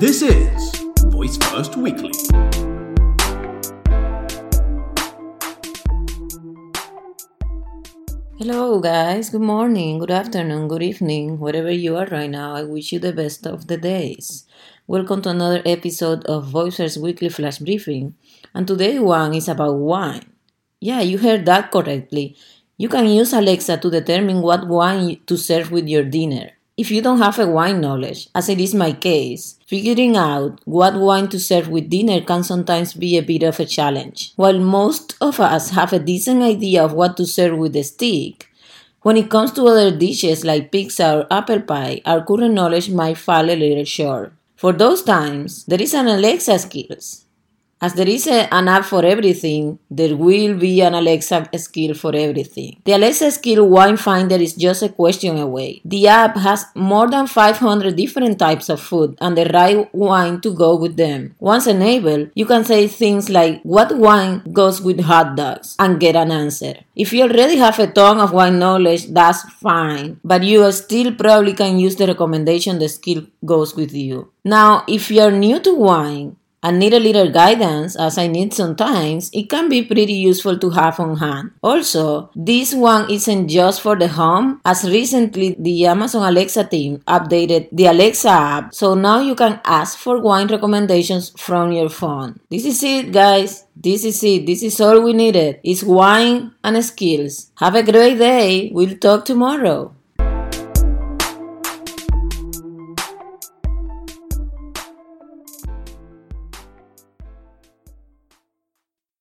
This is Voice First Weekly. Hello, guys. Good morning, good afternoon, good evening, wherever you are right now. I wish you the best of the days. Welcome to another episode of Voice First Weekly Flash Briefing. And today's one is about wine. Yeah, you heard that correctly. You can use Alexa to determine what wine to serve with your dinner. If you don't have a wine knowledge, as it is my case, figuring out what wine to serve with dinner can sometimes be a bit of a challenge. While most of us have a decent idea of what to serve with a stick, when it comes to other dishes like pizza or apple pie, our current knowledge might fall a little short. For those times, there is an Alexa skills. As there is a, an app for everything, there will be an Alexa skill for everything. The Alexa skill wine finder is just a question away. The app has more than 500 different types of food and the right wine to go with them. Once enabled, you can say things like what wine goes with hot dogs and get an answer. If you already have a ton of wine knowledge, that's fine, but you still probably can use the recommendation the skill goes with you. Now, if you're new to wine, and need a little guidance as I need sometimes, it can be pretty useful to have on hand. Also, this one isn't just for the home, as recently the Amazon Alexa team updated the Alexa app, so now you can ask for wine recommendations from your phone. This is it, guys. This is it. This is all we needed. It's wine and skills. Have a great day. We'll talk tomorrow.